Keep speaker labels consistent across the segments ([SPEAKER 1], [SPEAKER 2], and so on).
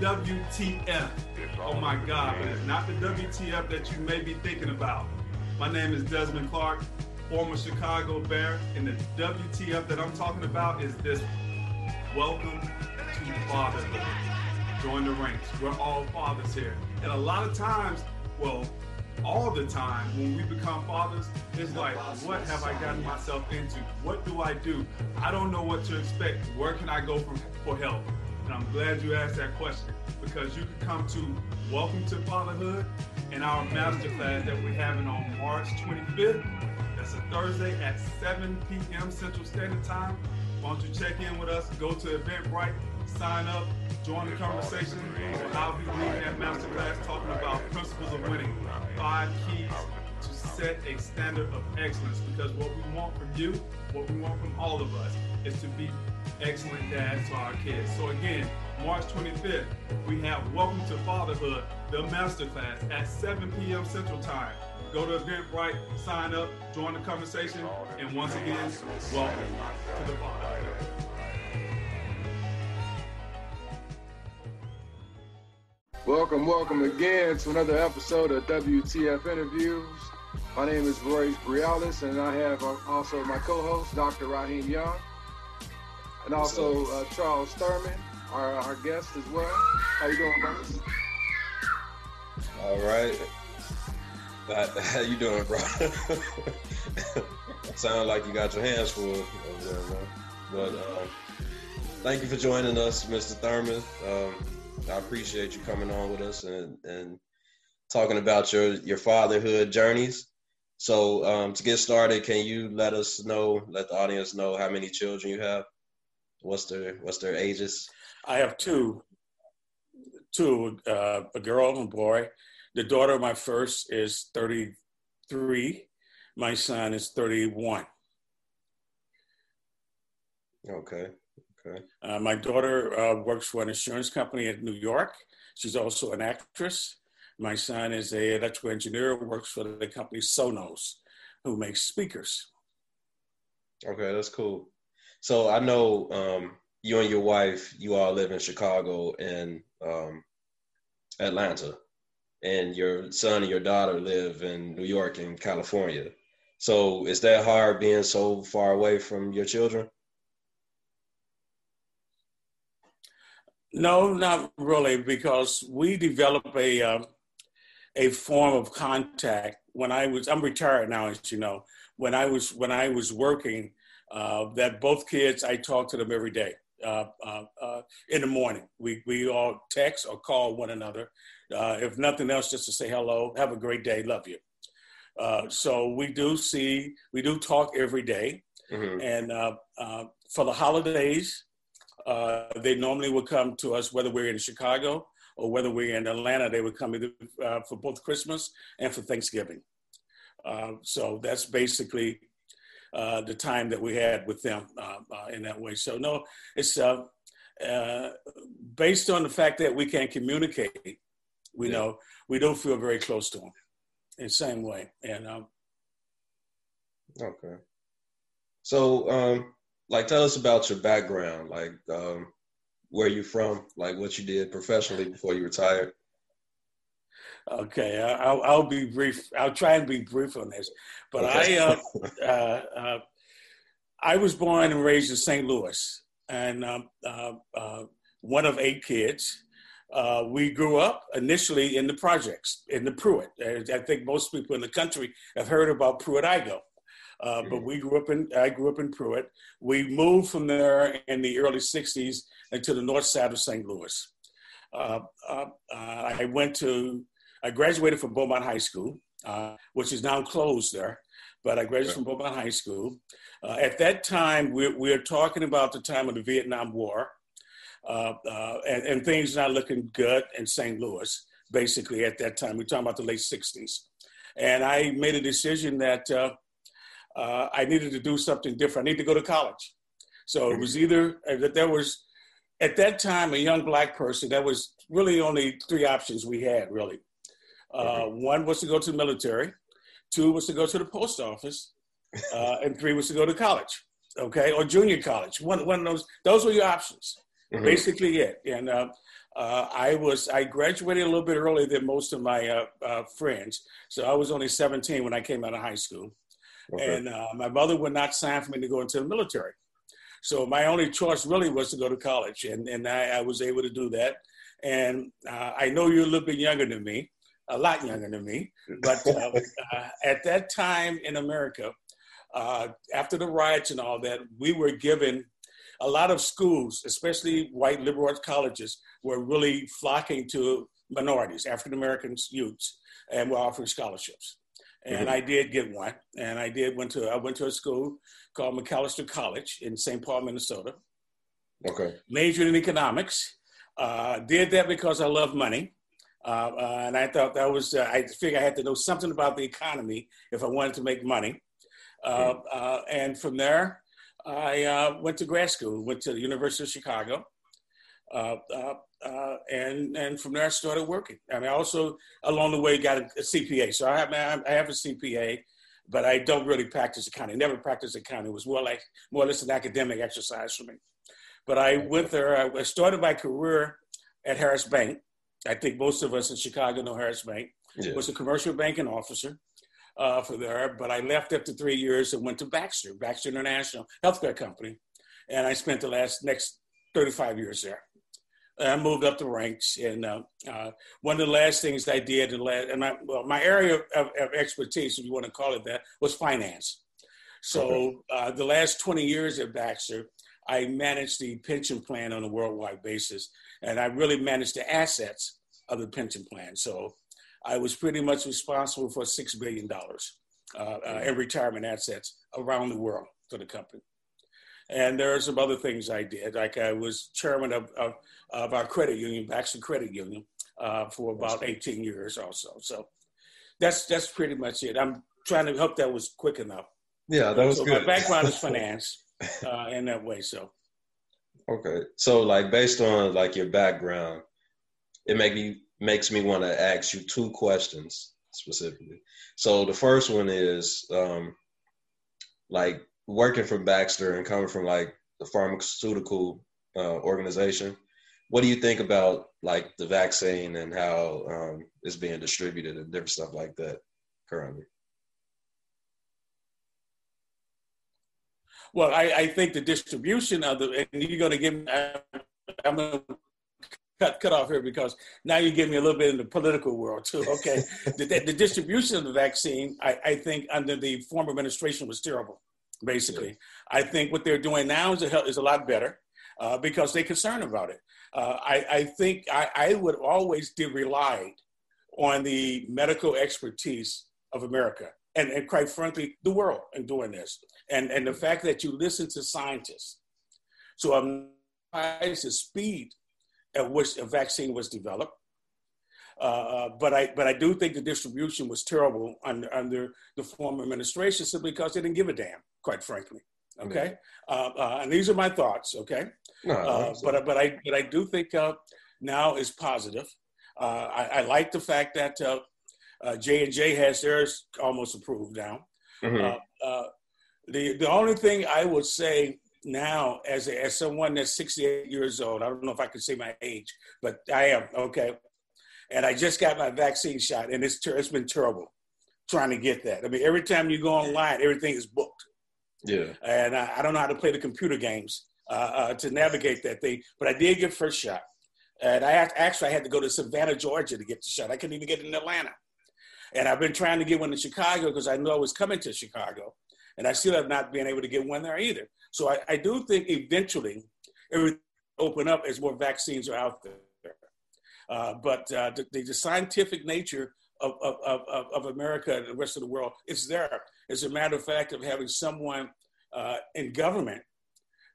[SPEAKER 1] WTF. Oh my God, but it's not the WTF that you may be thinking about. My name is Desmond Clark, former Chicago Bear, and the WTF that I'm talking about is this Welcome to fatherhood. Join the ranks. We're all fathers here. And a lot of times, well, all the time when we become fathers, it's like, what have I gotten myself into? What do I do? I don't know what to expect. Where can I go for, for help? And I'm glad you asked that question because you can come to Welcome to Fatherhood and our masterclass that we're having on March 25th. That's a Thursday at 7 p.m. Central Standard Time. Why don't you check in with us? Go to Eventbrite, sign up, join the conversation. I'll be leading that masterclass talking about principles of winning, five keys to set a standard of excellence. Because what we want from you, what we want from all of us, is to be excellent dads to our kids. So again, March 25th, we have Welcome to Fatherhood, the masterclass at 7 p.m. Central Time. Go to Eventbrite, sign up, join the conversation, and once again, welcome to the Fatherhood.
[SPEAKER 2] Welcome, welcome again to another episode of WTF Interviews. My name is Royce Brialis, and I have also my co-host, Dr. Raheem Young, and also uh, Charles Thurman, our, our guest as well. How you doing, brothers?
[SPEAKER 3] All right. How you doing, bro? Sound like you got your hands full over there, man. But um, thank you for joining us, Mr. Thurman. Um, I appreciate you coming on with us and, and talking about your, your fatherhood journeys. So um, to get started, can you let us know, let the audience know how many children you have? What's their what's their ages?
[SPEAKER 4] I have two, two, uh, a girl and a boy. The daughter of my first is 33. My son is 31.
[SPEAKER 3] Okay. Okay.
[SPEAKER 4] Uh, my daughter uh, works for an insurance company in New York. She's also an actress. My son is a electrical engineer, works for the company Sonos, who makes speakers.
[SPEAKER 3] Okay, that's cool. So I know um, you and your wife, you all live in Chicago and um, Atlanta, and your son and your daughter live in New York and California. So is that hard being so far away from your children?
[SPEAKER 4] No, not really, because we develop a uh, a form of contact. When I was, I'm retired now, as you know. When I was when I was working, uh, that both kids, I talk to them every day. Uh, uh, uh in the morning, we we all text or call one another. Uh, if nothing else, just to say hello, have a great day, love you. Uh, so we do see, we do talk every day. Mm-hmm. and for the holidays, uh, they normally would come to us whether we're in Chicago or whether we're in Atlanta. They would come either, uh, for both Christmas and for Thanksgiving. Uh, so that's basically uh, the time that we had with them uh, in that way. So no, it's based on the fact that we can communicate. We yeah. know we don't feel very close to them in the same way. And um,
[SPEAKER 3] okay. So um, like tell us about your background like um, where you from like what you did professionally before you retired
[SPEAKER 4] okay I'll, I'll be brief i'll try and be brief on this but okay. i uh, uh, uh, i was born and raised in st louis and um, uh, uh, one of eight kids uh, we grew up initially in the projects in the pruitt i think most people in the country have heard about pruitt-igoe uh, but we grew up in, I grew up in Pruitt. We moved from there in the early 60s into the north side of St. Louis. Uh, uh, I went to, I graduated from Beaumont High School, uh, which is now closed there, but I graduated from Beaumont High School. Uh, at that time, we're, we're talking about the time of the Vietnam War. And, and things not looking good in St. Louis, basically at that time. We're talking about the late 60s. And I made a decision that uh, uh, I needed to do something different. I need to go to college. So it was either uh, that there was, at that time, a young black person, that was really only three options we had, really. Uh. One was to go to the military, two was to go to the post office, uh, and three was to go to college, okay, or junior college. One, one of those, those were your options, mm-hmm. basically it. And uh, uh, I was I graduated a little bit earlier than most of my uh, uh, friends, so I was only 17 when I came out of high school, okay. and uh, my mother would not sign for me to go into the military. So my only choice really was to go to college, and and I, I was able to do that. And uh, I know you're a little bit younger than me, a lot younger than me, but uh, at that time in America, after the riots and all that, we were given a lot of schools, especially white liberal arts colleges, were really flocking to minorities, African Americans, youths, and were offering scholarships. And mm-hmm. I did get one, and I did went to I went to a school called Macalester College in St. Paul, Minnesota.
[SPEAKER 3] Okay.
[SPEAKER 4] Majored in economics. Uh, did that because I love money. Uh, uh, and I thought that was, uh, I figured I had to know something about the economy if I wanted to make money. Mm-hmm. and from there, I uh, went to grad school, went to the University of Chicago, uh, uh, uh, and and from there I started working. I mean, I also along the way got a, a, CPA. So I have I have a CPA, but I don't really practice accounting. Never practiced accounting. It was more like more or less an academic exercise for me. But I went there. I started my career at Harris Bank. I think most of us in Chicago know Harris Bank. Yeah. Was a commercial banking officer uh, for there, but I left after three years and went to Baxter, Baxter International Healthcare Company, and I spent the last next 35 years there. And I moved up the ranks, and uh, uh, one of the last things I did, and, last, and my, well, my area of, of, expertise, if you want to call it that, was finance. So uh, the last 20 years at Baxter, I managed the pension plan on a worldwide basis, and I really managed the assets of the pension plan. So I was pretty much responsible for $6 billion uh, uh, in retirement assets around the world for the company. And there are some other things I did, like I was chairman of, of, of our credit union, Baxter Credit Union, uh, for about 18 years also. So that's that's pretty much it. I'm trying to hope that was quick enough.
[SPEAKER 3] Yeah, that was
[SPEAKER 4] so
[SPEAKER 3] good.
[SPEAKER 4] My background is finance uh, in that way. So
[SPEAKER 3] okay, so like based on like your background, it may be makes me want to ask you two questions specifically. So the first one is um, like working for Baxter and coming from like the pharmaceutical uh, organization. What do you think about like the vaccine and how um, it's being distributed and different stuff like that currently?
[SPEAKER 4] Well, I, I think the distribution of the, and you're going to give, I'm going to cut cut off here because now you give me a little bit in the political world too. Okay, the, the, distribution of the vaccine, I, I, think, under the former administration was terrible. Basically, I think what they're doing now is a, is a lot better uh, because they're concerned about it. Uh, I, I, think I, I would always have relied on the medical expertise of America and, and quite frankly, the world in doing this. And, and the fact that you listen to scientists. So I'm surprised the speed at which a vaccine was developed. Uh, uh, but I but I do think the distribution was terrible under under the former administration simply because they didn't give a damn, quite frankly. Okay, uh, uh, and these are my thoughts. Okay, no, uh, but but I but I do think uh, now is positive. I, I, like the fact that J and J has theirs almost approved now. Mm-hmm. the the only thing I would say now as a, as someone that's 68 years old. I don't know if I can say my age, but I am okay. And I just got my vaccine shot, and it's ter- it's been terrible trying to get that. I mean, every time you go online, everything is booked.
[SPEAKER 3] Yeah.
[SPEAKER 4] And I, I don't know how to play the computer games uh, uh, to navigate that thing, but I did get first shot. And I actually I had to go to Savannah, Georgia to get the shot. I couldn't even get it in Atlanta. And I've been trying to get one in Chicago because I know I was coming to Chicago. And I still have not been able to get one there either. So I, I do think eventually it will open up as more vaccines are out there. Uh, but uh, the, the, scientific nature of, of, of, of, America and the rest of the world is there. As a matter of fact, of having someone uh, in government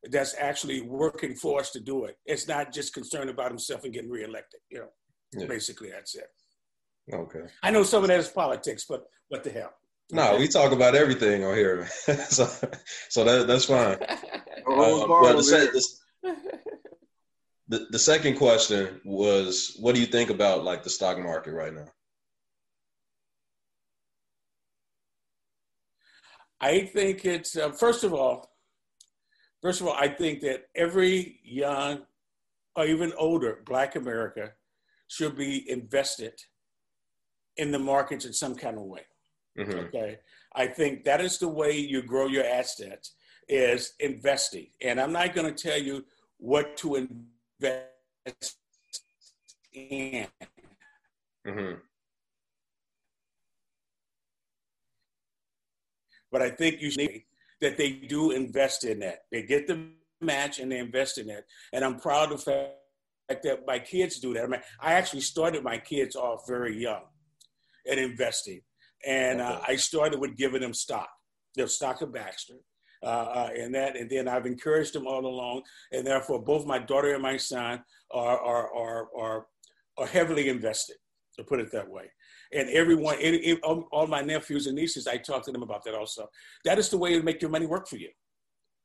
[SPEAKER 4] that's actually working for us to do it. It's not just concerned about himself and getting reelected. You know, yeah. basically that's it.
[SPEAKER 3] Okay.
[SPEAKER 4] I know some of that is politics, but what the hell?
[SPEAKER 3] No, we talk about everything on here, so so that that's fine. uh, well, the, the, the, the second question was, what do you think about like the stock market right now?
[SPEAKER 4] I think it's uh, first of all, first of all, I think that every young or even older, Black America should be invested in the markets in some kind of way. Mm-hmm. Okay. I think that is the way you grow your assets is investing. And I'm not going to tell you what to invest in. Mm-hmm. But I think you should that they do invest in that. They get the match and they invest in it. And I'm proud of the fact that my kids do that. I mean, I actually started my kids off very young in investing. And uh, I started with giving them stock, their stock of Baxter. Uh, uh, and that, and then I've encouraged them all along, and therefore both my daughter and my son are are are are, are heavily invested, to put it that way. And everyone, any, all, all my nephews and nieces, I talk to them about that also. That is the way to make your money work for you.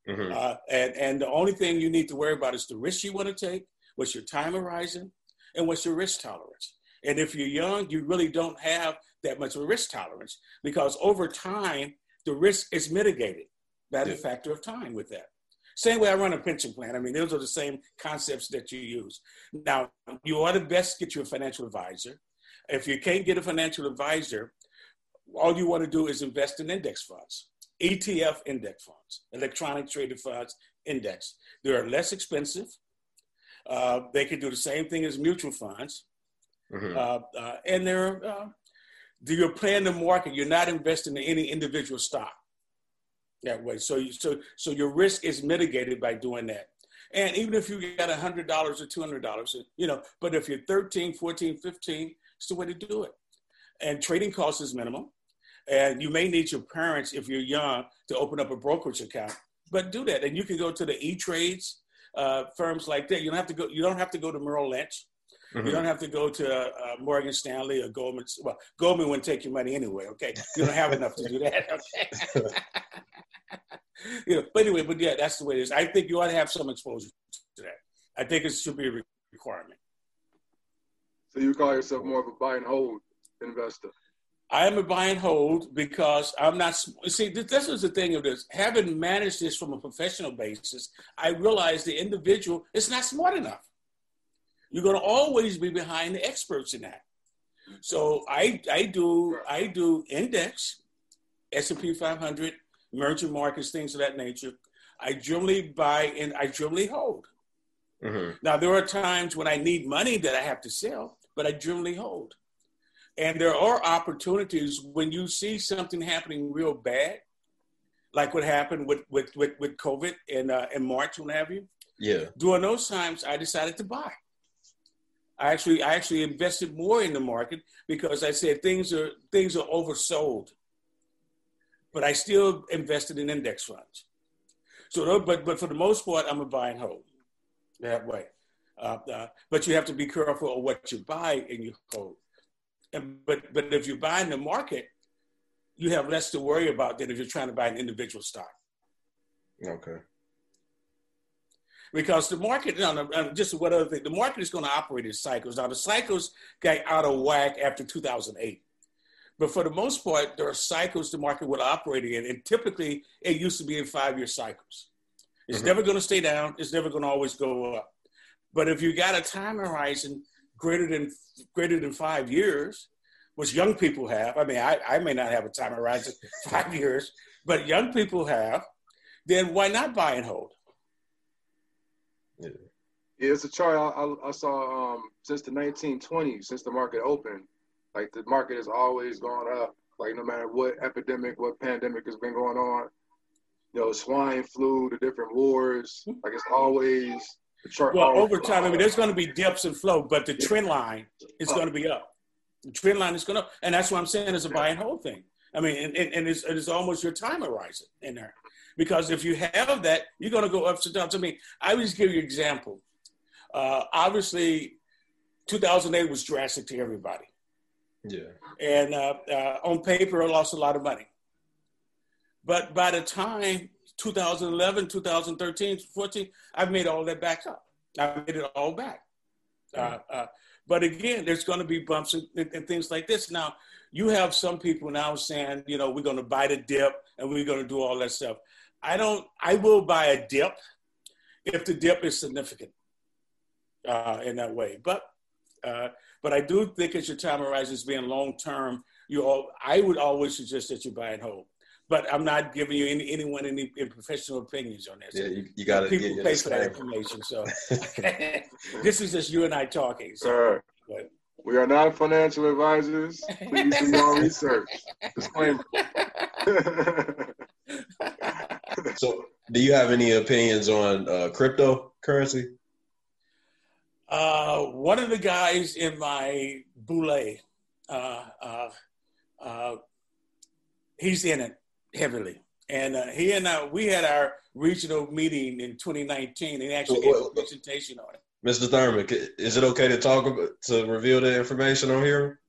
[SPEAKER 4] Mm-hmm. Uh, and and the only thing you need to worry about is the risk you want to take, what's your time horizon, and what's your risk tolerance. And if you're young, you really don't have that much of a risk tolerance because over time, the risk is mitigated by the factor of time with that. Same way I run a pension plan. I mean, those are the same concepts that you use. Now, you ought to best get you a financial advisor. If you can't get a financial advisor, all you want to do is invest in index funds, ETF index funds, electronic traded funds index. They are less expensive. Uh, they can do the same thing as mutual funds. Mm-hmm. Uh, uh, and they're do you plan the market? You're not investing in any individual stock that way. So, you, so, so your risk is mitigated by doing that. And even if you got $100 or $200, you know, but if you're 13, 14, 15, it's the way to do it. And trading costs is minimal. And you may need your parents, if you're young, to open up a brokerage account. But do that. And you can go to the E-Trades uh, firms like that. You don't have to go, you don't have to go to Merrill Lynch. Mm-hmm. You don't have to go to uh, Morgan Stanley or Goldman. Well, Goldman wouldn't take your money anyway. Okay, you don't have enough to do that. Okay. you know, but anyway, but yeah, that's the way it is. I think you ought to have some exposure to that. I think it should be a requirement.
[SPEAKER 2] So you call yourself more of a buy and hold investor?
[SPEAKER 4] I am a buy and hold because I'm not. See, this is the thing of this. Having managed this from a professional basis, I realize the individual is not smart enough. You're going to always be behind the experts in that. So I I do I do index, S and P 500, emerging markets, things of that nature. I generally buy and I generally hold. Mm-hmm. Now there are times when I need money that I have to sell, but I generally hold. And there are opportunities when you see something happening real bad, like what happened with with with, with COVID in uh, in March, what have you.
[SPEAKER 3] Yeah.
[SPEAKER 4] During those times, I decided to buy. I actually I actually invested more in the market because I said things are things are oversold. But I still invested in index funds. So, but but for the most part, I'm a buy and hold that way. Uh, uh, but you have to be careful of what you buy and you hold. And, but but if you buy in the market, you have less to worry about than if you're trying to buy an individual stock.
[SPEAKER 3] Okay
[SPEAKER 4] because the market, you know, just what other thing, the market is going to operate in cycles. Now, the cycles got out of whack after 2008. But for the most part, there are cycles the market will operate in. And typically, it used to be in five year cycles. It's mm-hmm. never going to stay down, it's never going to always go up. But if you got a time horizon greater than greater than five years, which young people have, I mean, I, I may not have a time horizon five years, but young people have, then why not buy and hold?
[SPEAKER 2] Yeah. Yeah, it's a chart I, I, I saw um, since the 1920s, since the market opened. Like the market has always gone up. Like no matter what epidemic, what pandemic has been going on, you know, swine flu, the different wars. Like it's always
[SPEAKER 4] the chart. Well, over time, I mean, there's going to be dips and flow, but the trend line is going to be up. The trend line is going to, and that's what I'm saying is a buy and hold thing. I mean, and, and it's, it's almost your time horizon in there. Because if you have that, you're going to go ups and downs. I mean, I always give you an example. Uh, obviously, 2008 was drastic to everybody.
[SPEAKER 3] Yeah.
[SPEAKER 4] And uh, uh, on paper, I lost a lot of money. But by the time 2011, 2013, 14, I've made all that back up. I made it all back. Uh, uh, but again, there's going to be bumps and, and, things like this. Now, you have some people now saying, you know, we're going to buy the dip and we're going to do all that stuff. I don't, I will buy a dip if the dip is significant. uh, in that way. But uh, but I do think as your time arises, being long term, you all I would always suggest that you buy and hold. But I'm not giving you any, anyone any, any professional opinions on this.
[SPEAKER 3] Yeah, you, you got to
[SPEAKER 4] people pay for that information. So this is just you and I talking. So,
[SPEAKER 2] Sir,
[SPEAKER 4] but,
[SPEAKER 2] we are not financial advisors. Please do your research. Disclaimer.
[SPEAKER 3] So, do you have any opinions on uh, cryptocurrency?
[SPEAKER 4] Uh, one of the guys in my boule, uh, uh, uh, he's in it heavily. And uh, he and I, we had our regional meeting in 2019 and actually gave a presentation on it.
[SPEAKER 3] Mr. Thurman, is it okay to talk about, to reveal the information on here?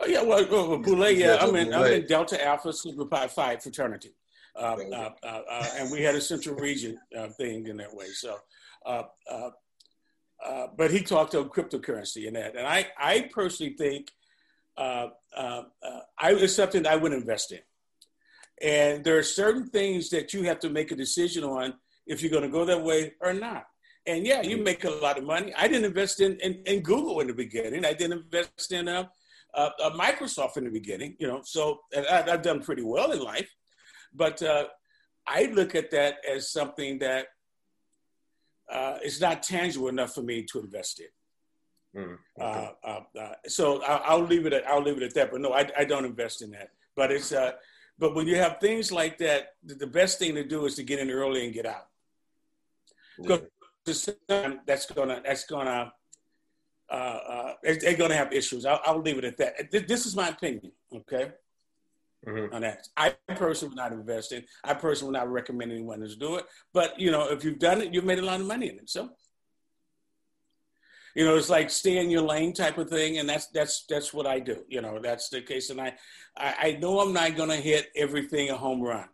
[SPEAKER 4] Oh, yeah, well, well, Boule, yeah,
[SPEAKER 3] Yeah,
[SPEAKER 4] I'm in, I'm in Delta Alpha Sigma Pi Phi fraternity. Uh, uh, uh, uh, and we had a central region uh, thing in that way. So, uh, uh, uh, but he talked of cryptocurrency and that. And I, I personally think uh, uh, uh, I, it's something I would invest in. And there are certain things that you have to make a decision on if you're going to go that way or not. And yeah, you make a lot of money. I didn't invest in, in, in Google in the beginning. I didn't invest in uh, uh, uh, Microsoft in the beginning, you know. So and I, I've done pretty well in life, but uh, I look at that as something that uh, is not tangible enough for me to invest in.
[SPEAKER 3] Mm, okay.
[SPEAKER 4] Uh, uh, uh, so I, I'll leave it at I'll leave it at that. But no, I, I don't invest in that. But it's uh, but when you have things like that, the, best thing to do is to get in early and get out.
[SPEAKER 3] Yeah.
[SPEAKER 4] Um, That's gonna that's gonna uh, uh, they're, gonna have issues. I'll, I'll leave it at that. This is my opinion. Okay.
[SPEAKER 3] Mhm.
[SPEAKER 4] on that. I personally would not invest in. I personally would not recommend anyone to do it. But you know, if you've done it, you've made a lot of money in it. So, you know, it's like stay in your lane type of thing, and that's that's that's what I do. You know, that's the case, and I I, I know I'm not going to hit everything a home run,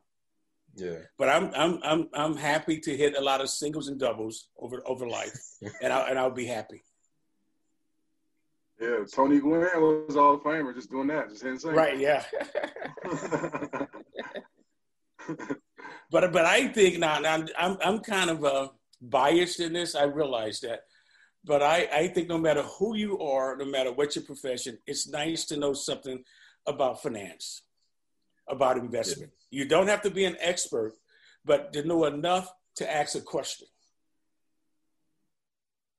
[SPEAKER 3] Yeah.
[SPEAKER 4] but I'm I'm I'm I'm happy to hit a lot of singles and doubles over over life, and I and I'll be happy.
[SPEAKER 2] Yeah, Tony Gwynn was all the famer just doing that, just hitting singles.
[SPEAKER 4] Right? Yeah. but but I think now, now I'm I'm kind of uh, biased in this. I realize that, but I I think no matter who you are, no matter what your profession, it's nice to know something about finance, about investment. You don't have to be an expert, but to know enough to ask a question.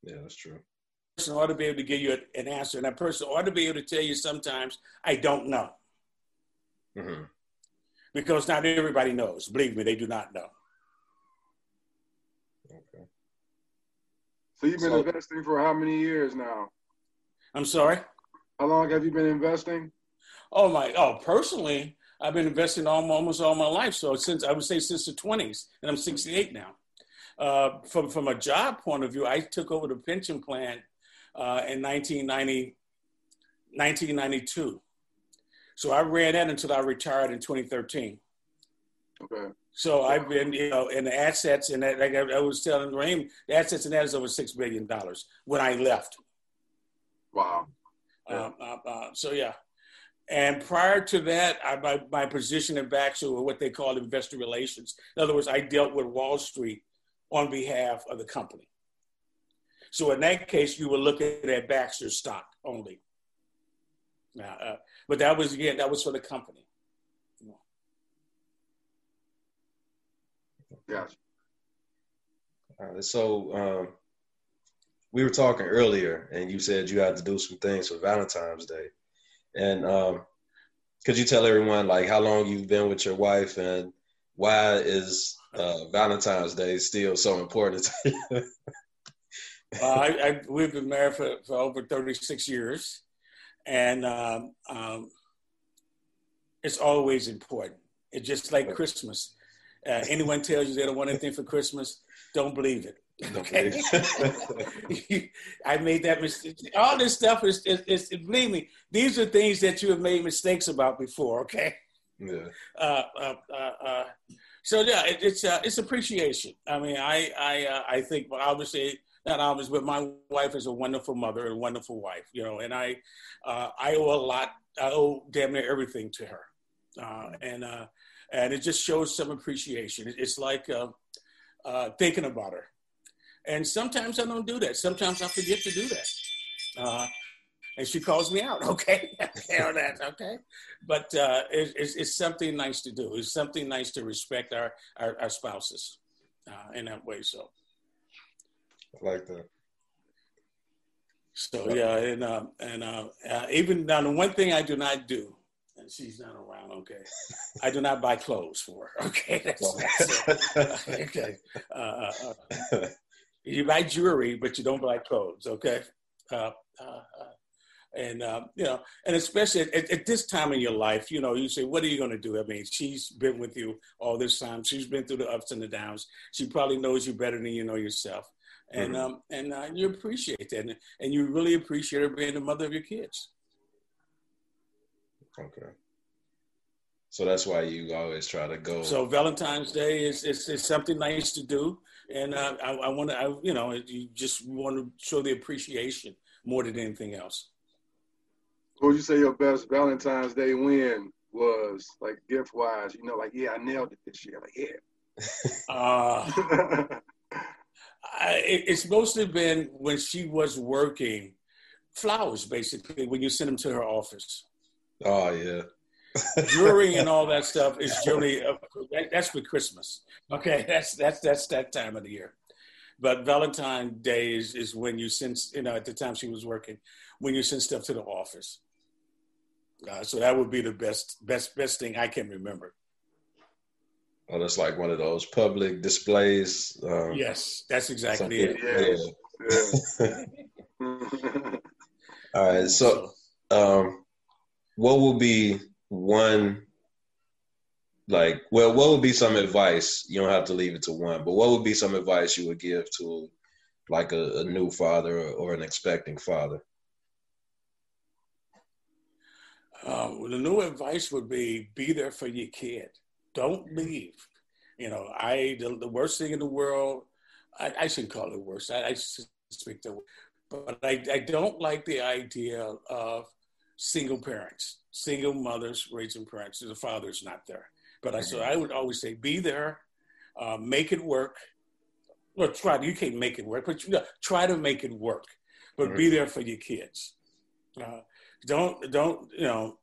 [SPEAKER 3] Yeah, that's true.
[SPEAKER 4] Person ought to be able to give you an answer, and that person ought to be able to tell you sometimes I don't know
[SPEAKER 3] hmm
[SPEAKER 4] because not everybody knows. Believe me, they do not know.
[SPEAKER 3] Okay.
[SPEAKER 2] so you've been
[SPEAKER 3] So-
[SPEAKER 2] investing for how many years now?
[SPEAKER 4] I'm sorry.
[SPEAKER 2] How long have you been investing?
[SPEAKER 4] Oh my! Oh, personally, I've been investing all, almost all my life. So since I would say since the twenties, and I'm 68 now. Uh, from from a job point of view, I took over the pension plan uh, in 1990, 1992. So I ran that until I retired in 2013.
[SPEAKER 2] Okay.
[SPEAKER 4] So I've been, you know, in the assets, and that, like I, was telling Raheem, the assets and that is over six billion dollars when I left.
[SPEAKER 2] Wow.
[SPEAKER 4] Um, uh, uh, so yeah, and prior to that, I, my, my position at Baxter was what they call investor relations. In other words, I dealt with Wall Street on behalf of the company. So in that case, you were looking at Baxter stock only. Now, uh, but that was again, that was for the company.
[SPEAKER 2] Gotcha.
[SPEAKER 3] So um, we were talking earlier, and you said you had to do some things for Valentine's Day, and um, could you tell everyone like how long you've been with your wife and why is uh, Valentine's Day still so important to you?
[SPEAKER 4] Uh, I, I, we've been married for, for over 36 years, and um, um, it's always important. It's just like Christmas. Uh, anyone tells you they don't want anything for Christmas, don't believe it. Okay. I made that mistake. All this stuff is, is, is, believe me, these are things that you have made mistakes about before. Okay.
[SPEAKER 3] yeah,
[SPEAKER 4] Uh, uh, uh, uh, so yeah, it, it's uh, it's appreciation. I mean, I I uh, I think, obviously not obvious, but my wife is a wonderful mother and a wonderful wife, you know, and I uh, I owe a lot. I owe damn near everything to her, uh, and uh, and it just shows some appreciation. It's like uh, uh, thinking about her. And sometimes I don't do that. Sometimes I forget to do that. Uh, and she calls me out. Okay, on that. Okay, but it, it's, it's, something nice to do. It's something nice to respect our our, our spouses in that way. So,
[SPEAKER 3] I like that.
[SPEAKER 4] So yeah, and uh, and uh, uh, even now, the one thing I do not do, and she's not around. Okay, I do not buy clothes for her. Okay, that's, that's okay. Uh, uh, you buy jewelry, but you don't buy clothes. Okay, uh, and you know, and especially at, at, this time in your life, you know, you say, "What are you going to do?" I mean, she's been with you all this time. She's been through the ups and the downs. She probably knows you better than you know yourself and mm-hmm. um, and uh, you appreciate that, and, and you really appreciate her being the mother of your kids.
[SPEAKER 3] Okay. So that's why you always try to go.
[SPEAKER 4] So Valentine's Day is is, is something nice to do, and uh, I, I want to, I, you know, you just want to show the appreciation more than anything else.
[SPEAKER 2] What would you say your best Valentine's Day win was, like gift wise? You know, like yeah, I nailed it this year. Like yeah. Uh,
[SPEAKER 4] I, it's mostly been when she was working flowers, basically, when you send them to her office.
[SPEAKER 3] Oh, yeah.
[SPEAKER 4] Jewelry and all that stuff is generally uh, that's for Christmas. Okay, that's that's that's that time of the year. But Valentine's Day is, is when you send, you know, at the time she was working, when you send stuff to the office. Uh, so that would be the best, best, best thing I can remember.
[SPEAKER 3] Oh, that's like one of those public displays.
[SPEAKER 4] Um, yes, that's exactly it.
[SPEAKER 3] Yeah. All right. So, um, what will be one, like, well, what would be some advice? You don't have to leave it to one, but what would be some advice you would give to, like, a, a new father or, or, an expecting father?
[SPEAKER 4] Um, the new advice would be be there for your kid don't leave. You know, I the, the worst thing in the world. I, I shouldn't call it worst. I, I speak the, but I, I don't like the idea of single parents, single mothers raising parents. The father's not there. But I so I would always say, be there, uh, make it work. Well, try. You can't make it work, but you know, try to make it work. But be there for your kids. Uh, don't don't you know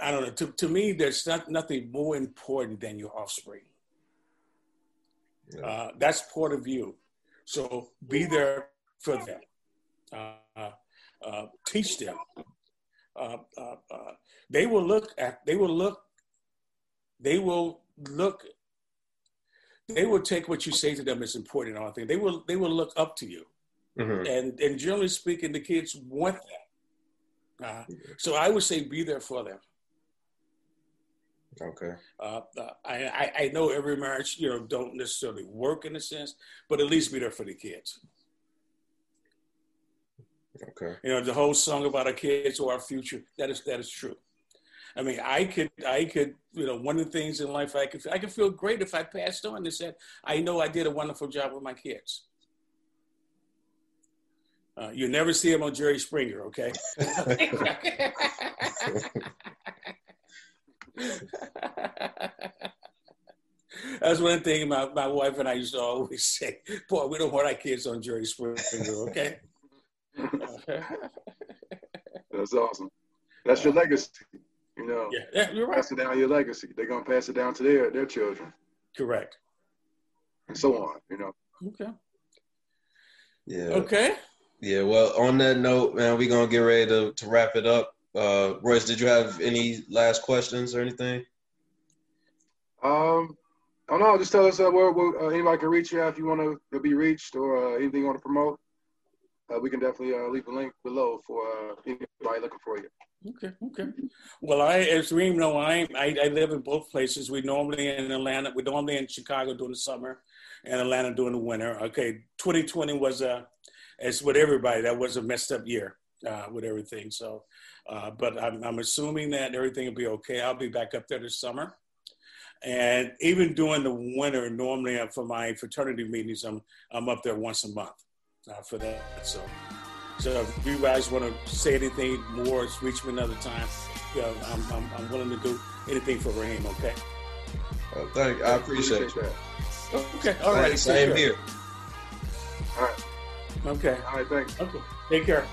[SPEAKER 4] I don't know. To, to me, there's not nothing more important than your offspring. Yeah. Uh, that's part of you. So be there for them. Uh, uh, teach them. Uh, uh, uh, they will look at. They will look. They will look. They will take what you say to them as important. I think they will. They will look up to you. Mm-hmm. And and generally speaking, the kids want that. so I would say be there for them.
[SPEAKER 3] Okay.
[SPEAKER 4] Uh, uh, I, I know every marriage, you know, don't necessarily work in a sense, but at least be there for the kids.
[SPEAKER 3] Okay.
[SPEAKER 4] You know, the whole song about our kids or our future, that is that is true. I mean, I could, I could, you know, one of the things in life I could, I could feel great if I passed on and said, I know I did a wonderful job with my kids. Uh, you never see him on Jerry Springer, okay? That's one thing my, my wife and I used to always say, boy, we don't want our kids on Jerry Springer, okay?
[SPEAKER 2] That's awesome. That's your legacy. You know,
[SPEAKER 4] yeah, yeah you're right.
[SPEAKER 2] Passing down your legacy. They're gonna pass it down to their their children.
[SPEAKER 4] Correct.
[SPEAKER 2] And so on, you know.
[SPEAKER 4] Okay.
[SPEAKER 3] Yeah.
[SPEAKER 4] Okay.
[SPEAKER 3] Yeah, well, on that note, man, we're gonna get ready to, to wrap it up. Uh, Royce, did you have any last questions or anything?
[SPEAKER 2] Um, I don't know. Just tell us uh, where, where uh, anybody can reach you if you want to be reached or uh, anything you want to promote. Uh, we can definitely uh, leave a link below for uh, anybody looking for you.
[SPEAKER 4] Okay, okay. Well, I, as we know, I, I, I live in both places. We normally in Atlanta. We normally in Chicago during the summer, and Atlanta during the winter. Okay, 2020 was a, as with everybody, that was a messed up year uh, with everything. So uh, but I'm, I'm, assuming that everything will be okay. I'll be back up there this summer. And even during the winter, normally for my fraternity meetings, I'm, I'm up there once a month uh, for that. So, so if you guys want to say anything more, reach me another time. You know, I'm, I'm, I'm, willing to do anything for Raheem, okay?
[SPEAKER 3] Well, thank I appreciate, that.
[SPEAKER 4] Okay, all right.
[SPEAKER 3] Same here. All right.
[SPEAKER 4] Okay.
[SPEAKER 2] All right, thanks.
[SPEAKER 4] Okay. Take care.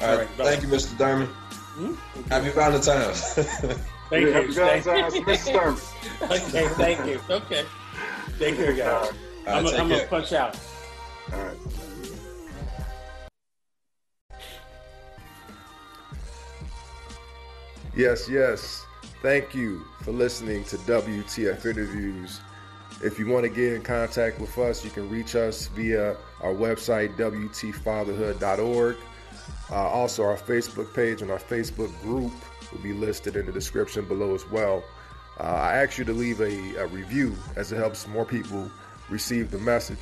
[SPEAKER 3] All right. Thank you, Mr. Thurman.
[SPEAKER 4] Hmm?
[SPEAKER 3] Happy Valentine's.
[SPEAKER 4] Thank
[SPEAKER 2] Yeah,
[SPEAKER 4] you.
[SPEAKER 2] Happy
[SPEAKER 4] Thank-
[SPEAKER 2] Valentine's, Mr. Thurman.
[SPEAKER 4] okay, thank you. Okay. Take care, guys.
[SPEAKER 2] All right.
[SPEAKER 4] I'm going to punch out.
[SPEAKER 2] All right.
[SPEAKER 5] Yes, yes. Thank you for listening to WTF Interviews. If you want to get in contact with us, you can reach us via our website, WTfatherhood.org. Uh, also, our Facebook page and our Facebook group will be listed in the description below as well. Uh, I ask you to leave a, a review as it helps more people receive the message.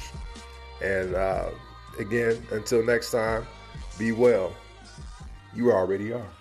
[SPEAKER 5] And uh, again, until next time, be well. You already are.